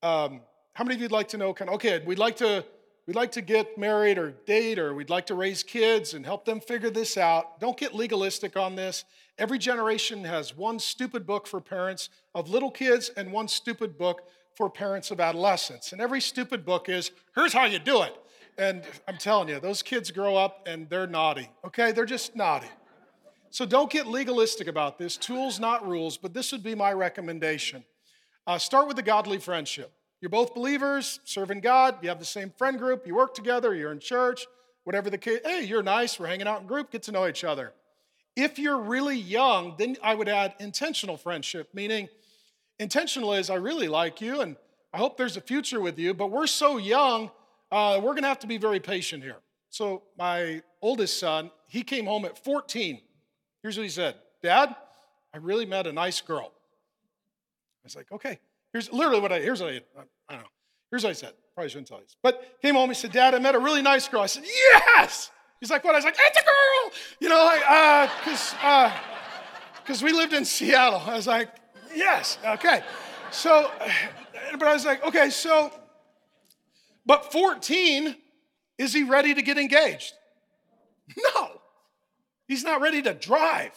Um, how many of you'd like to know? Kind of, okay, we'd like to we'd like to get married or date or we'd like to raise kids and help them figure this out. Don't get legalistic on this. Every generation has one stupid book for parents of little kids and one stupid book for parents of adolescents. And every stupid book is, here's how you do it. And I'm telling you, those kids grow up and they're naughty, okay? They're just naughty. So don't get legalistic about this. Tools, not rules, but this would be my recommendation. Uh, start with a godly friendship. You're both believers, serving God, you have the same friend group, you work together, you're in church, whatever the case. Hey, you're nice, we're hanging out in group, get to know each other. If you're really young, then I would add intentional friendship, meaning intentional is I really like you and I hope there's a future with you, but we're so young, uh, we're gonna have to be very patient here. So, my oldest son, he came home at 14. Here's what he said Dad, I really met a nice girl. I was like, okay. Here's literally what I, here's what I, I don't know. Here's what I said. Probably shouldn't tell you. But came home, he said, Dad, I met a really nice girl. I said, yes! He's like, what? I was like, it's a girl! You know, like, uh, because uh, because uh, we lived in Seattle. I was like, yes, okay. So, but I was like, okay, so, but 14, is he ready to get engaged? No, he's not ready to drive.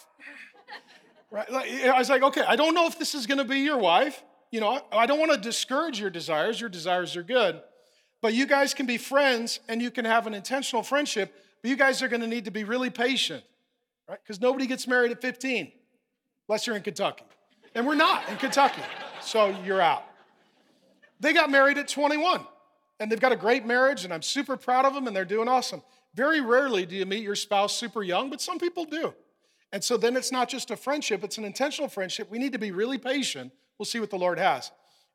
Right? I was like, okay, I don't know if this is going to be your wife. You know, I don't want to discourage your desires. Your desires are good. But you guys can be friends and you can have an intentional friendship but you guys are going to need to be really patient, right? Because nobody gets married at 15, unless you're in Kentucky. And we're not in Kentucky, so you're out. They got married at 21, and they've got a great marriage, and I'm super proud of them, and they're doing awesome. Very rarely do you meet your spouse super young, but some people do. And so then it's not just a friendship, it's an intentional friendship. We need to be really patient. We'll see what the Lord has.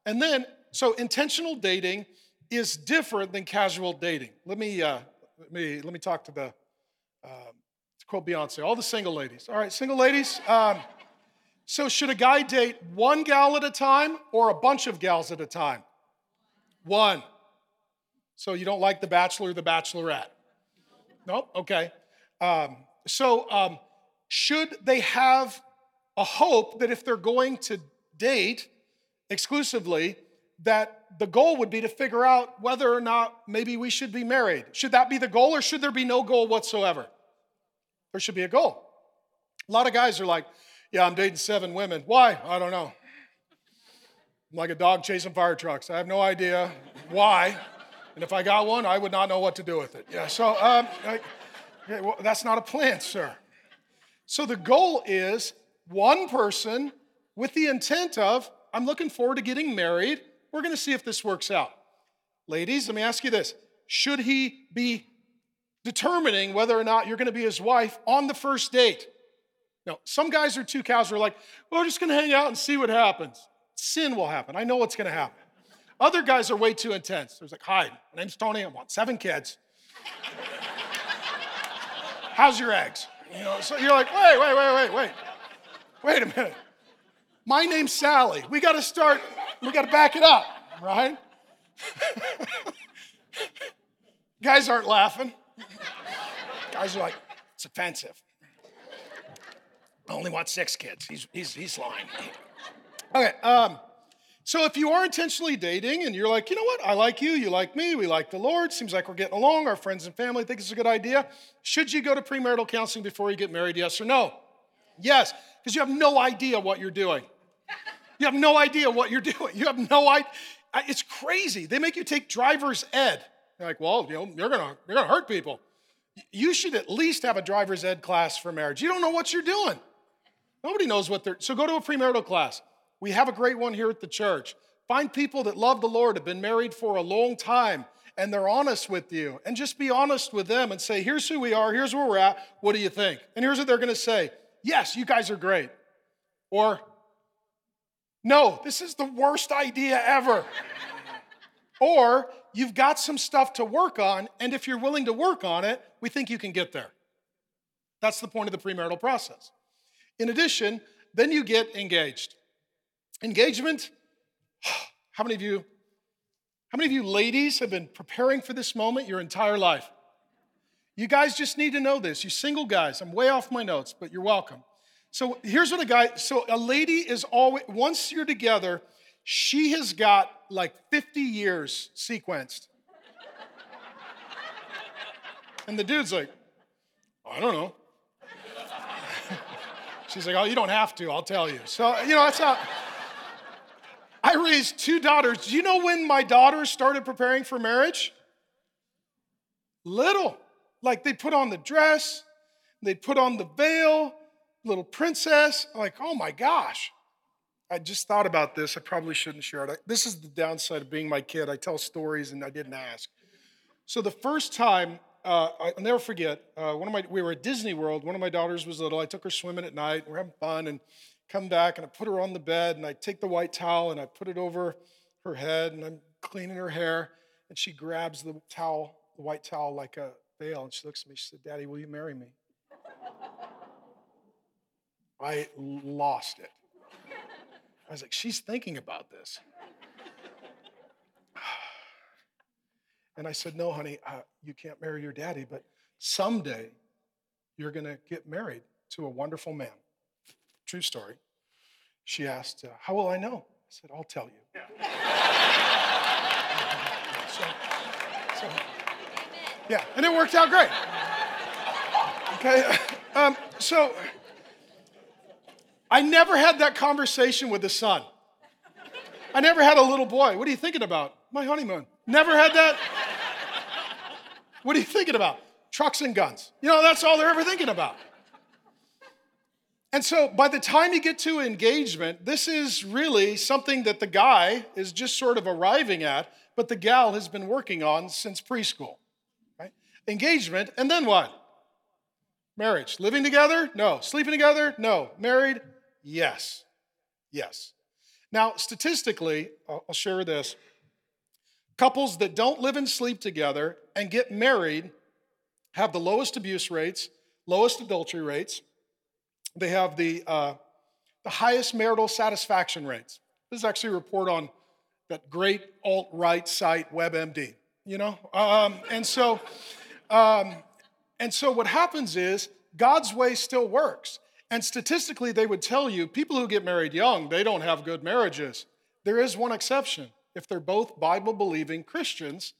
And then, so intentional dating is different than casual dating. Let me uh, let me let me talk to the um, to quote Beyonce, all the single ladies. All right, single ladies. Um, so should a guy date one gal at a time or a bunch of gals at a time? One. So you don't like the bachelor, the bachelorette? Nope. Okay. Um, so um, should they have a hope that if they're going to date exclusively, that the goal would be to figure out whether or not maybe we should be married. Should that be the goal or should there be no goal whatsoever? There should be a goal. A lot of guys are like, yeah, I'm dating seven women. Why? I don't know. I'm like a dog chasing fire trucks. I have no idea why. And if I got one, I would not know what to do with it. Yeah, so um, I, well, that's not a plan, sir. So the goal is one person with the intent of, I'm looking forward to getting married we're going to see if this works out. Ladies, let me ask you this Should he be determining whether or not you're going to be his wife on the first date? No, some guys are too casual, like, well, we're just going to hang out and see what happens. Sin will happen. I know what's going to happen. Other guys are way too intense. There's like, hi, my name's Tony. I want seven kids. How's your eggs? You know, so you're like, wait, wait, wait, wait, wait. Wait a minute. My name's Sally. We got to start we got to back it up, right? Guys aren't laughing. Guys are like, it's offensive. I only want six kids. He's, he's, he's lying. Okay, um, so if you are intentionally dating and you're like, you know what, I like you, you like me, we like the Lord, seems like we're getting along, our friends and family think it's a good idea, should you go to premarital counseling before you get married, yes or no? Yes, because you have no idea what you're doing. You have no idea what you're doing. You have no idea. It's crazy. They make you take driver's ed. You're like, well, you know, you're gonna you're gonna hurt people. You should at least have a driver's ed class for marriage. You don't know what you're doing. Nobody knows what they're. So go to a premarital class. We have a great one here at the church. Find people that love the Lord, have been married for a long time, and they're honest with you. And just be honest with them and say, here's who we are, here's where we're at. What do you think? And here's what they're gonna say Yes, you guys are great. Or no, this is the worst idea ever. or you've got some stuff to work on, and if you're willing to work on it, we think you can get there. That's the point of the premarital process. In addition, then you get engaged. Engagement, How many of you, how many of you ladies have been preparing for this moment your entire life? You guys just need to know this. You single guys, I'm way off my notes, but you're welcome. So here's what a guy, so a lady is always, once you're together, she has got like 50 years sequenced. and the dude's like, I don't know. She's like, Oh, you don't have to, I'll tell you. So, you know, that's how. I raised two daughters. Do you know when my daughters started preparing for marriage? Little. Like they put on the dress, they put on the veil, little princess. I'm like, oh my gosh. I just thought about this. I probably shouldn't share it. This is the downside of being my kid. I tell stories and I didn't ask. So the first time, uh, I'll never forget. Uh, one of my we were at Disney World. One of my daughters was little. I took her swimming at night. We're having fun and come back and I put her on the bed and I take the white towel and I put it over her head and I'm cleaning her hair and she grabs the towel, the white towel like a veil and she looks at me. She said, "Daddy, will you marry me?" I lost it. I was like, she's thinking about this. And I said, no, honey, uh, you can't marry your daddy, but someday you're going to get married to a wonderful man. True story. She asked, uh, how will I know? I said, I'll tell you. so, so, yeah, and it worked out great. Okay, um, so I never had that conversation with the son. I never had a little boy. What are you thinking about? My honeymoon. Never had that. What are you thinking about? Trucks and guns. You know, that's all they're ever thinking about. And so by the time you get to engagement, this is really something that the guy is just sort of arriving at, but the gal has been working on since preschool. Right? Engagement, and then what? Marriage. Living together? No. Sleeping together? No. Married? Yes. Yes. Now, statistically, I'll share this. Couples that don't live and sleep together and get married have the lowest abuse rates, lowest adultery rates. They have the, uh, the highest marital satisfaction rates. This is actually a report on that great alt right site, WebMD, you know? Um, and, so, um, and so what happens is God's way still works. And statistically, they would tell you people who get married young, they don't have good marriages. There is one exception. If they're both Bible believing Christians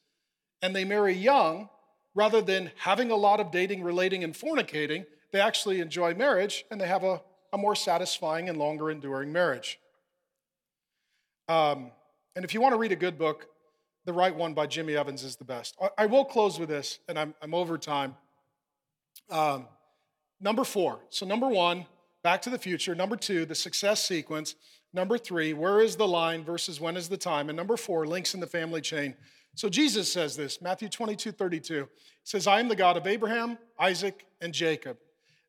and they marry young, rather than having a lot of dating, relating, and fornicating, they actually enjoy marriage and they have a, a more satisfying and longer enduring marriage. Um, and if you want to read a good book, The Right One by Jimmy Evans is the best. I, will close with this, and I'm, I'm over time. Um, Number four. So, number one, back to the future. Number two, the success sequence. Number three, where is the line versus when is the time? And number four, links in the family chain. So Jesus says this, Matthew 22, 32. says, I am the God of Abraham, Isaac, and Jacob.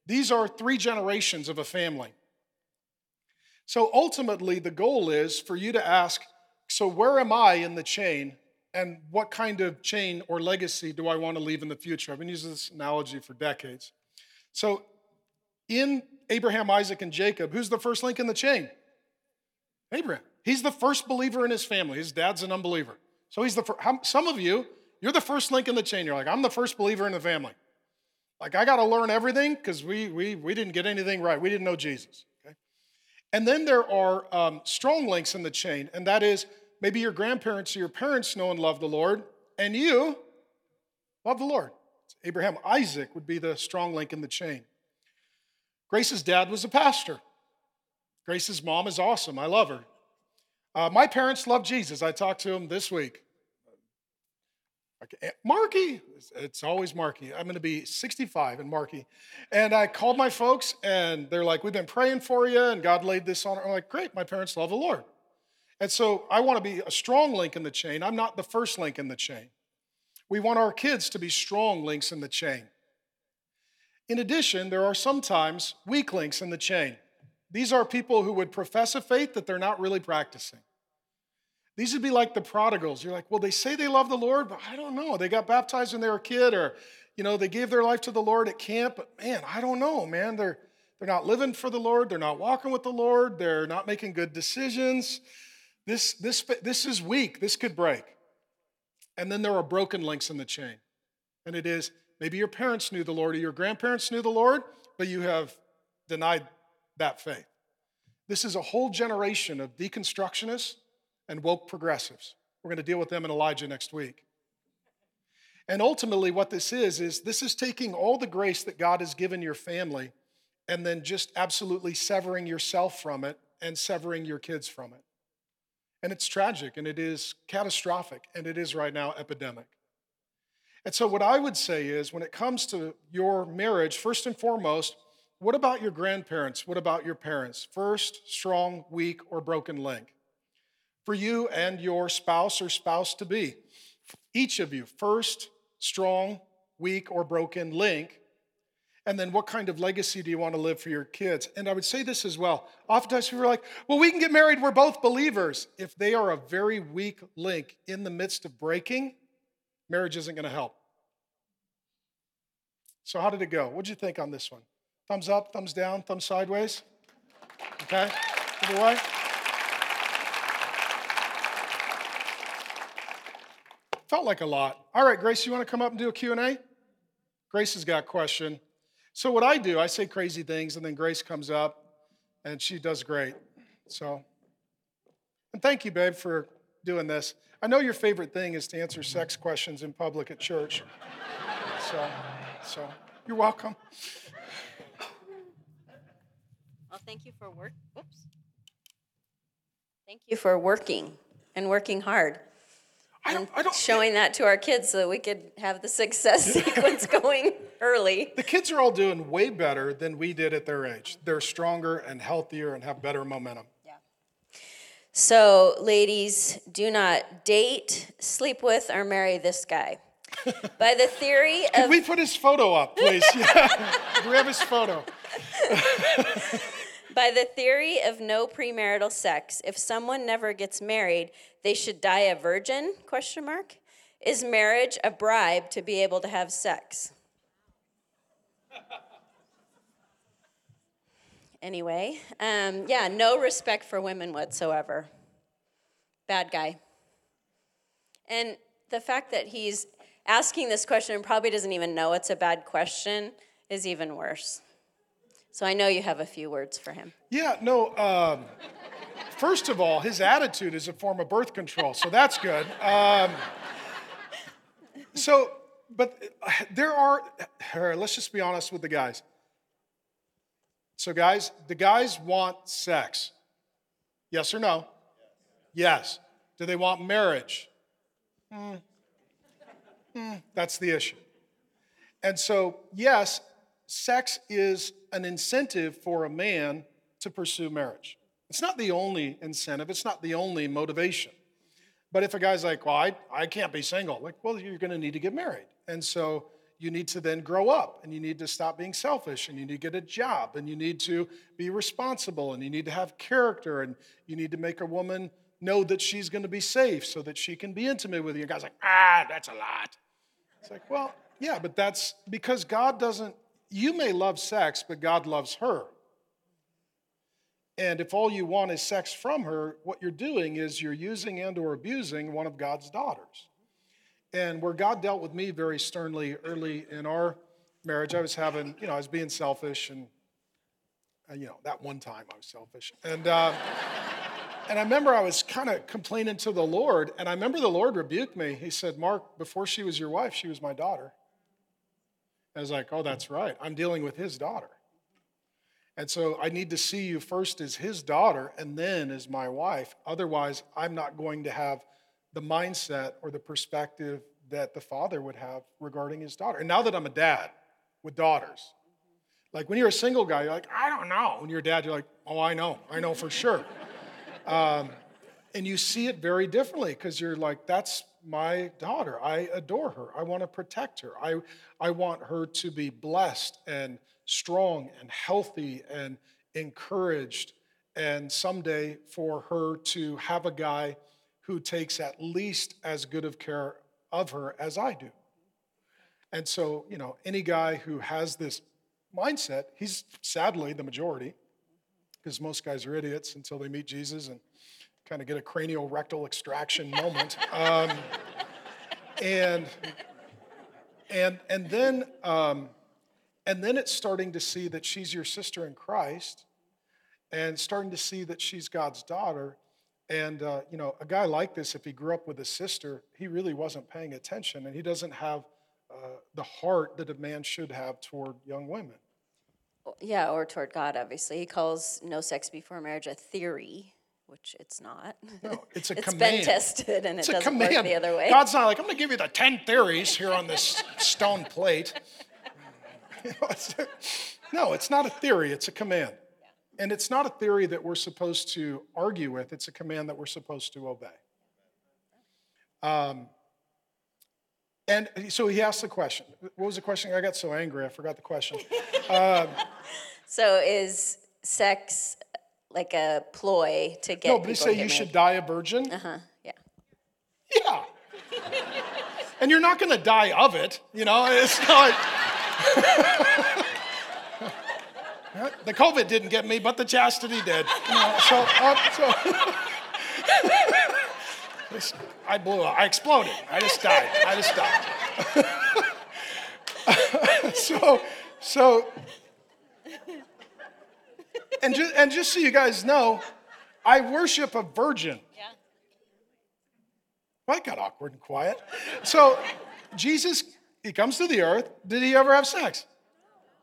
These are three generations of a family. So ultimately, the goal is for you to ask, so where am I in the chain? And what kind of chain or legacy do I want to leave in the future? I've been using this analogy for decades. So, in Abraham, Isaac, and Jacob, who's the first link in the chain? Abraham. He's the first believer in his family. His dad's an unbeliever. So he's the first. Some of you, you're the first link in the chain. You're like, I'm the first believer in the family. Like I got to learn everything because we we we didn't get anything right. We didn't know Jesus. Okay, and then there are um, strong links in the chain, and that is maybe your grandparents or your parents know and love the Lord, and you love the Lord. Abraham, Isaac would be the strong link in the chain. Grace's dad was a pastor. Grace's mom is awesome. I love her. Uh, my parents love Jesus. I talked to him this week. Eh, Marky, it's always Marky. I'm going to be 65 and Marky. And I called my folks and they're like, We've been praying for you and God laid this on. I'm like, Great, my parents love the Lord. And so I want to be a strong link in the chain. I'm not the first link in the chain. We want our kids to be strong links in the chain. In addition, there are sometimes weak links in the chain. These are people who would profess a faith that they're not really practicing. These would be like the prodigals. You're like, well, they say they love the Lord, but I don't know. They got baptized when they were a kid, or you know, they gave their life to the Lord at camp, but man, I don't know, man. They're they're not living for the Lord, they're not walking with the Lord, they're not making good decisions. This, this, this is weak. This could break. And then there are broken links in the chain. And it is maybe your parents knew the Lord or your grandparents knew the Lord, but you have denied that faith. This is a whole generation of deconstructionists and woke progressives. We're going to deal with them in Elijah next week. And ultimately, what this is, is this is taking all the grace that God has given your family and then just absolutely severing yourself from it and severing your kids from it. And it's tragic and it is catastrophic and it is right now epidemic. And so, what I would say is when it comes to your marriage, first and foremost, what about your grandparents? What about your parents? First, strong, weak, or broken link. For you and your spouse or spouse to be, each of you, first, strong, weak, or broken link and then what kind of legacy do you want to live for your kids? And I would say this as well. Oftentimes people are like, well, we can get married, we're both believers. If they are a very weak link in the midst of breaking, marriage isn't going to help. So, how did it go? What'd you think on this one? Thumbs up, thumbs down, thumbs sideways? Okay? Either way? Felt like a lot. All right, Grace, you want to come up and do a Q&A? Grace has got a question. So what I do, I say crazy things, and then Grace comes up, and she does great. So, and thank you, babe, for doing this. I know your favorite thing is to answer sex questions in public at church. So, so you're welcome. Well, thank you for work. Whoops. Thank you for working and working hard. I don't, I don't, showing that to our kids so that we could have the success sequence going early. The kids are all doing way better than we did at their age. They're stronger and healthier and have better momentum. Yeah. So, ladies, do not date, sleep with, or marry this guy. By the theory Can we put his photo up, please? yeah. Do we have his photo? By the theory of no premarital sex, if someone never gets married, they should die a virgin? Question mark. Is marriage a bribe to be able to have sex? Anyway, um, yeah, no respect for women whatsoever. Bad guy. And the fact that he's asking this question and probably doesn't even know it's a bad question is even worse. So I know you have a few words for him. Yeah, no. Um, first of all, his attitude is a form of birth control, so that's good. Um, so, but there are, let's just be honest with the guys. So, guys, the guys want sex. Yes or no? Yes. Do they want marriage? Mm. Mm, that's the issue. And so, yes, sex is an incentive for a man to pursue marriage. It's not the only incentive, it's not the only motivation. But if a guy's like, well, I, I can't be single, like, well, you're going to need to get married. And so you need to then grow up and you need to stop being selfish and you need to get a job and you need to be responsible and you need to have character and you need to make a woman know that she's going to be safe so that she can be intimate with you. And guy's like, ah, that's a lot. It's like, well, yeah, but that's because God doesn't you may love sex, but God loves her. And if all you want is sex from her, what you're doing is you're using and or abusing one of God's daughters. And where God dealt with me very sternly early in our marriage, I was having, you know, I was being selfish and, uh, you know, that one time I was selfish. And, uh, and I remember I was kind of complaining to the Lord, and I remember the Lord rebuked me. He said, Mark, before she was your wife, she was my daughter. I was like, oh, that's right. I'm dealing with his daughter. And so I need to see you first as his daughter and then as my wife. Otherwise, I'm not going to have the mindset or the perspective that the father would have regarding his daughter. And now that I'm a dad with daughters, like when you're a single guy, you're like, I don't know. When you're a dad, you're like, oh, I know. I know for sure. Um, and you see it very differently because you're like, that's my daughter. I adore her. I want to protect her. I, I want her to be blessed and strong and healthy and encouraged. And someday for her to have a guy who takes at least as good of care of her as I do. And so, you know, any guy who has this mindset, he's sadly the majority, because most guys are idiots until they meet Jesus and kind of get a cranial rectal extraction moment. Um, and and and then um, and then it's starting to see that she's your sister in Christ, and starting to see that she's God's daughter. And uh, you know, a guy like this, if he grew up with a sister, he really wasn't paying attention, and he doesn't have uh, the heart that a man should have toward young women. Yeah, or toward God, obviously. He calls no sex before marriage a theory, which it's not. No, it's a it's command. been tested and It's it doesn't command. work the other way. God's not like, I'm going to give you the 10 theories here on this stone plate. You know, it's- no, it's not a theory, it's a command. And it's not a theory that we're supposed to argue with, it's a command that we're supposed to obey. Um, and so he asked the question. What was the question? I got so angry, I forgot the question. So is sex like a ploy to get No, but he people said to get you should die a virgin. Uh-huh, yeah. Yeah. and you're not going to die of it, you know? It's not. The COVID didn't get me, but the chastity did. You know, so, uh, so I blew up. I exploded. I just died. I just died. so, so, and just, and just so you guys know, I worship a virgin. Well, that got awkward and quiet. So, Jesus, he comes to the earth. Did he ever have sex?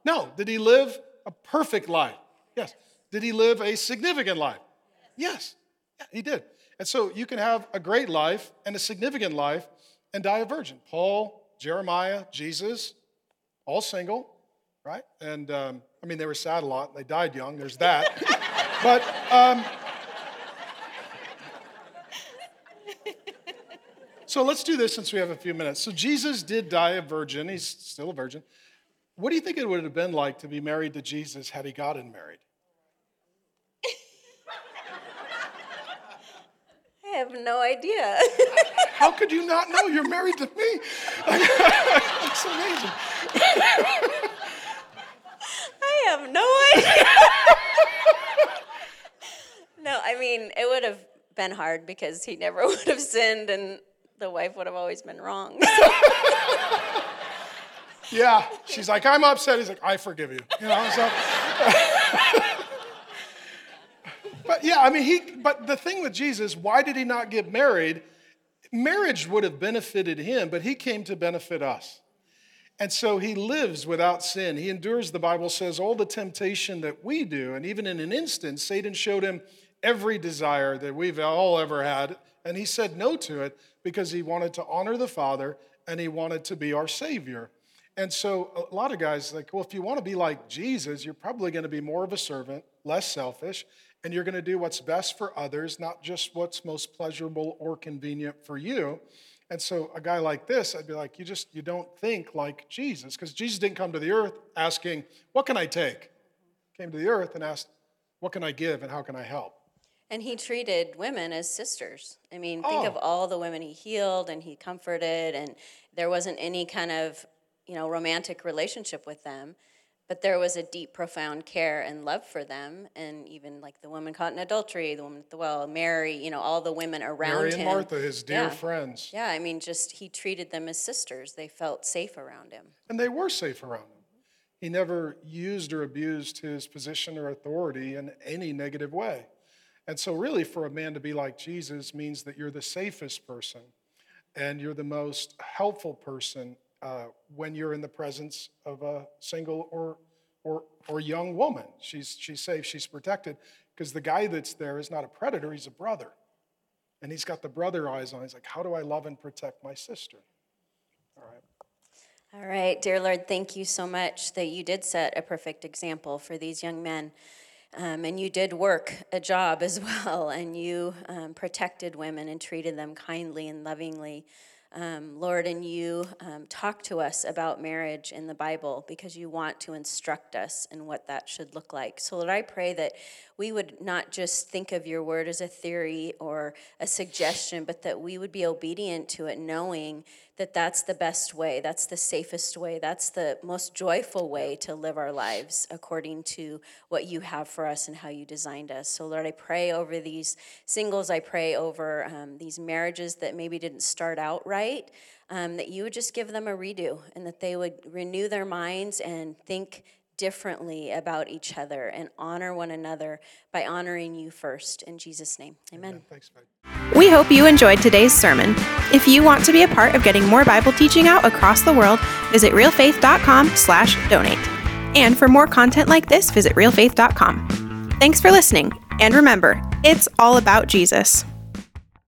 No. Did he live a perfect life? Yes. Did he live a significant life? Yes. Yeah, he did. And so you can have a great life and a significant life and die a virgin. Paul, Jeremiah, Jesus, all single, right? And um, I mean, they were sad a lot. They died young. There's that. but um, So let's do this since we have a few minutes. So Jesus did die a virgin. He's still a virgin. What do you think it would have been like to be married to Jesus had he gotten married? I have no idea. How could you not know you're married to me? it's amazing. I have no idea. no, I mean, it would have been hard because he never would have sinned and the wife would have always been wrong. Yeah. She's like, I'm upset. He's like, I forgive you. You know, so. but yeah, I mean, he, but the thing with Jesus, why did he not get married? Marriage would have benefited him, but he came to benefit us. And so he lives without sin. He endures, the Bible says, all the temptation that we do. And even in an instant, Satan showed him every desire that we've all ever had. And he said no to it because he wanted to honor the Father and he wanted to be our Savior. And so a lot of guys like, well, if you want to be like Jesus, you're probably going to be more of a servant, less selfish, and you're going to do what's best for others, not just what's most pleasurable or convenient for you. And so a guy like this, I'd be like, you just you don't think like Jesus, because Jesus didn't come to the earth asking, what can I take? Came to the earth and asked, what can I give and how can I help? And he treated women as sisters. I mean, think of Oh. all the women he healed and he comforted, and there wasn't any kind of, you know, romantic relationship with them. But there was a deep, profound care and love for them, and even like the woman caught in adultery, the woman at the well, Mary, you know, all the women around him. Mary and him. Martha, his dear Yeah. friends. Yeah, I mean, just he treated them as sisters. They felt safe around him. And they were safe around him. He never used or abused his position or authority in any negative way. And so, really, for a man to be like Jesus means that you're the safest person and you're the most helpful person uh, when you're in the presence of a single or, or, or young woman. She's, she's safe, she's protected, because the guy that's there is not a predator, he's a brother. And he's got the brother eyes on. He's like, How do I love and protect my sister? All right. All right, dear Lord, thank you so much that you did set a perfect example for these young men. Um, and you did work a job as well, and you um, protected women and treated them kindly and lovingly. um, Lord, and you um, talk to us about marriage in the Bible because you want to instruct us in what that should look like. So, Lord, I pray that we would not just think of your word as a theory or a suggestion, but that we would be obedient to it, knowing that that's the best way, that's the safest way, that's the most joyful way to live our lives according to what you have for us and how you designed us. So, Lord, I pray over these singles, I pray over um, these marriages that maybe didn't start out right. Um, that you would just give them a redo and that they would renew their minds and think differently about each other and honor one another by honoring you first. In Jesus' name, amen. Thanks, man. We hope you enjoyed today's sermon. If you want to be a part of getting more Bible teaching out across the world, visit realfaith.com slash donate. And for more content like this, visit realfaith.com. Thanks for listening, and remember, it's all about Jesus.